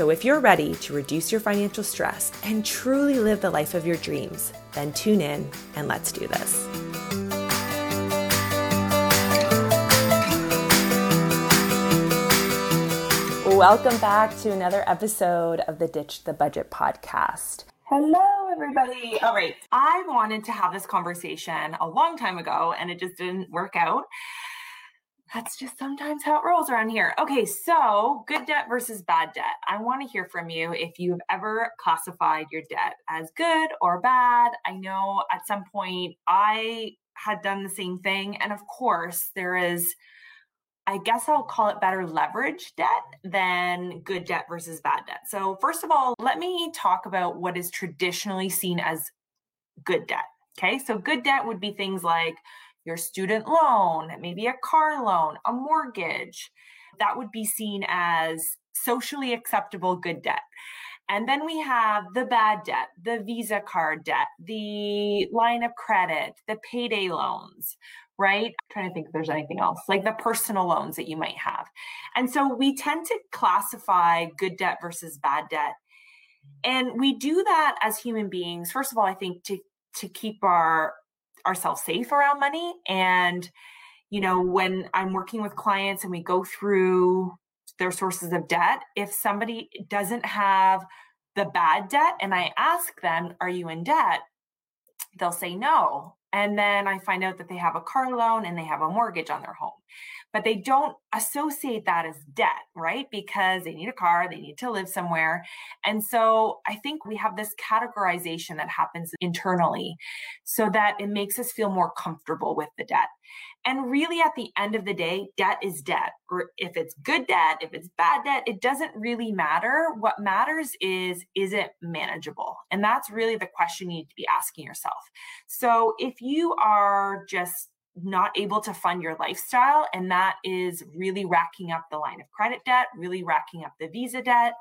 So, if you're ready to reduce your financial stress and truly live the life of your dreams, then tune in and let's do this. Welcome back to another episode of the Ditch the Budget podcast. Hello, everybody. All right. I wanted to have this conversation a long time ago and it just didn't work out that's just sometimes how it rolls around here. Okay, so good debt versus bad debt. I want to hear from you if you've ever classified your debt as good or bad. I know at some point I had done the same thing. And of course, there is, I guess I'll call it better leverage debt than good debt versus bad debt. So, first of all, let me talk about what is traditionally seen as good debt. Okay, so good debt would be things like your student loan, maybe a car loan, a mortgage. That would be seen as socially acceptable good debt. And then we have the bad debt, the Visa card debt, the line of credit, the payday loans, right? I'm trying to think if there's anything else, like the personal loans that you might have. And so we tend to classify good debt versus bad debt. And we do that as human beings, first of all, I think to to keep our ourselves safe around money. And you know when i'm working with clients and we go through their sources of debt if somebody doesn't have the bad debt and i ask them are you in debt? they'll say no. And then i find out that they have a car loan and they have a mortgage on their home but they don't associate that as debt, right? Because they need a car, they need to live somewhere. And so I think we have this categorization that happens internally so that it makes us feel more comfortable with the debt. And really, at the end of the day, debt is debt. Or if it's good debt, if it's bad debt, it doesn't really matter. What matters is, is it manageable? And that's really the question you need to be asking yourself. So if you are just not able to fund your lifestyle. And that is really racking up the line of credit debt, really racking up the visa debt.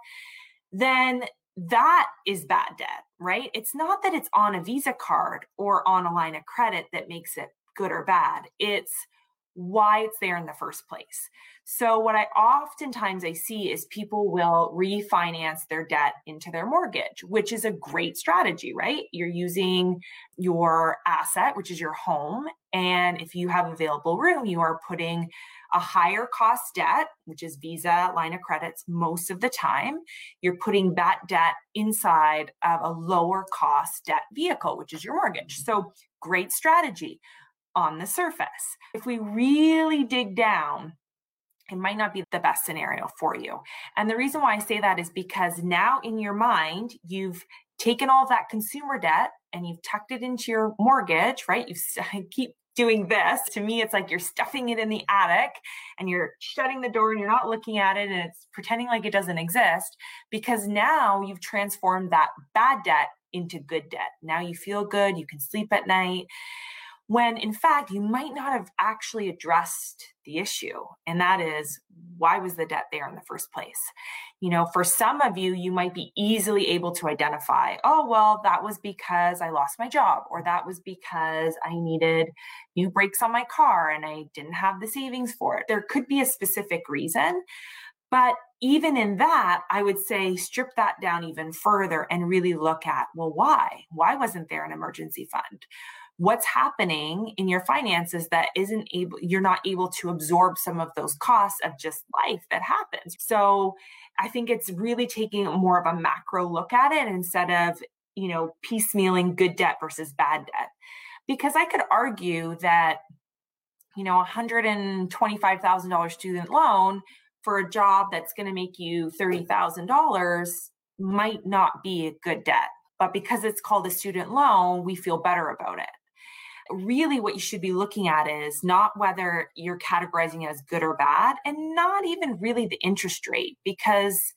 Then that is bad debt, right? It's not that it's on a Visa card or on a line of credit that makes it good or bad. It's why it's there in the first place. So what I oftentimes I see is people will refinance their debt into their mortgage, which is a great strategy, right? You're using your asset, which is your home, and if you have available room, you are putting a higher cost debt, which is Visa line of credits most of the time, you're putting that debt inside of a lower cost debt vehicle, which is your mortgage. So, great strategy on the surface. If we really dig down, it might not be the best scenario for you. And the reason why I say that is because now in your mind, you've taken all that consumer debt and you've tucked it into your mortgage, right? You keep doing this. To me, it's like you're stuffing it in the attic and you're shutting the door and you're not looking at it and it's pretending like it doesn't exist because now you've transformed that bad debt into good debt. Now you feel good, you can sleep at night when in fact you might not have actually addressed the issue and that is why was the debt there in the first place you know for some of you you might be easily able to identify oh well that was because i lost my job or that was because i needed new brakes on my car and i didn't have the savings for it there could be a specific reason but even in that, I would say strip that down even further and really look at well, why? Why wasn't there an emergency fund? What's happening in your finances that isn't able you're not able to absorb some of those costs of just life that happens. So i think it's really taking more of a macro look at it instead of you know piecemealing good debt versus bad debt. Because i could argue that you know $125000 student loan for a job that's going to make you $30000 might not be a good debt. But because it's called a student loan we feel better about it really what you should be looking at is not whether you're categorizing it as good or bad and not even really the interest rate because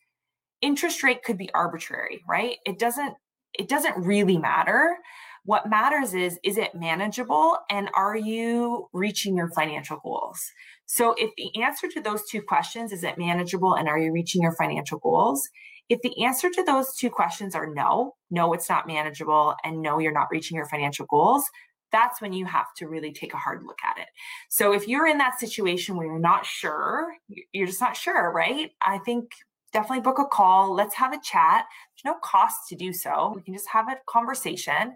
interest rate could be arbitrary right it doesn't it doesn't really matter. What matters is, is it manageable and are you reaching your financial goals? So if the answer to those two questions, is it manageable and are you reaching your financial goals? If the answer to those two questions are no, no, it's not manageable, and no, you're not reaching your financial goals, that's when you have to really take a hard look at it. So if you're in that situation where you're not sure, you're just not sure, right? I think definitely book a call. Let's have a chat. There's no cost to do so. We can just have a conversation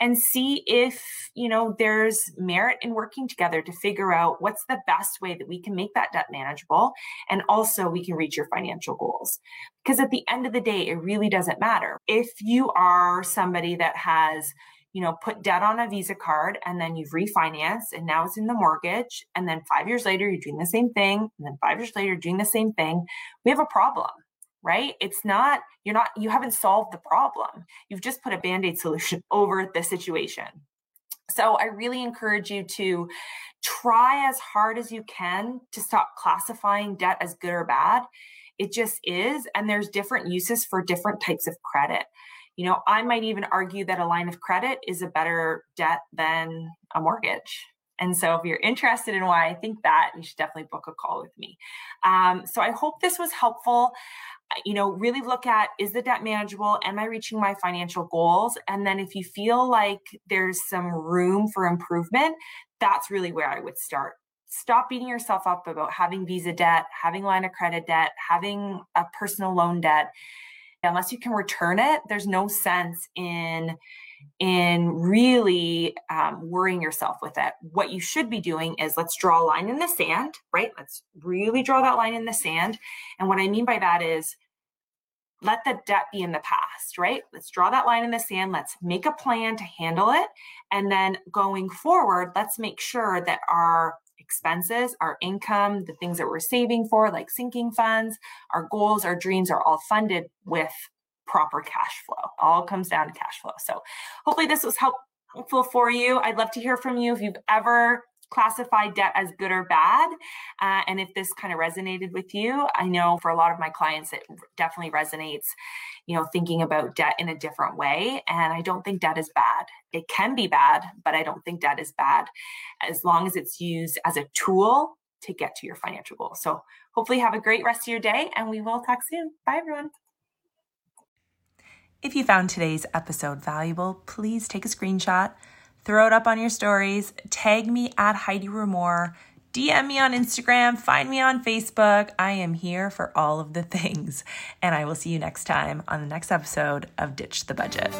and see if, you know, there's merit in working together to figure out what's the best way that we can make that debt manageable and also we can reach your financial goals. Because at the end of the day, it really doesn't matter. If you are somebody that has you know, put debt on a Visa card and then you've refinanced and now it's in the mortgage. And then five years later, you're doing the same thing. And then five years later, you're doing the same thing. We have a problem, right? It's not, you're not, you haven't solved the problem. You've just put a band aid solution over the situation. So I really encourage you to try as hard as you can to stop classifying debt as good or bad. It just is. And there's different uses for different types of credit. You know, I might even argue that a line of credit is a better debt than a mortgage. And so, if you're interested in why I think that, you should definitely book a call with me. Um, so, I hope this was helpful. You know, really look at is the debt manageable? Am I reaching my financial goals? And then, if you feel like there's some room for improvement, that's really where I would start. Stop beating yourself up about having visa debt, having line of credit debt, having a personal loan debt unless you can return it there's no sense in in really um, worrying yourself with it. What you should be doing is let's draw a line in the sand right? Let's really draw that line in the sand. And what i mean by that is let the debt be in the past right? Let's draw that line in the sand. Let's make a plan to handle it. And then going forward let's make sure that our expenses, our income, the things that we're saving for, like sinking funds, our goals, our dreams are all funded with proper cash flow. All comes down to cash flow. So hopefully this was helpful for you. I'd love to hear from you if you've ever classify debt as good or bad. Uh, and if this kind of resonated with you, I know for a lot of my clients, it definitely resonates, you know, thinking about debt in a different way. And I don't think debt is bad. It can be bad, but I don't think debt is bad as long as it's used as a tool to get to your financial goals. So hopefully have a great rest of your day and we will talk soon. Bye everyone. If you found today's episode valuable, please take a screenshot throw it up on your stories, tag me at Heidi Rumor, DM me on Instagram, find me on Facebook. I am here for all of the things. And I will see you next time on the next episode of Ditch the Budget.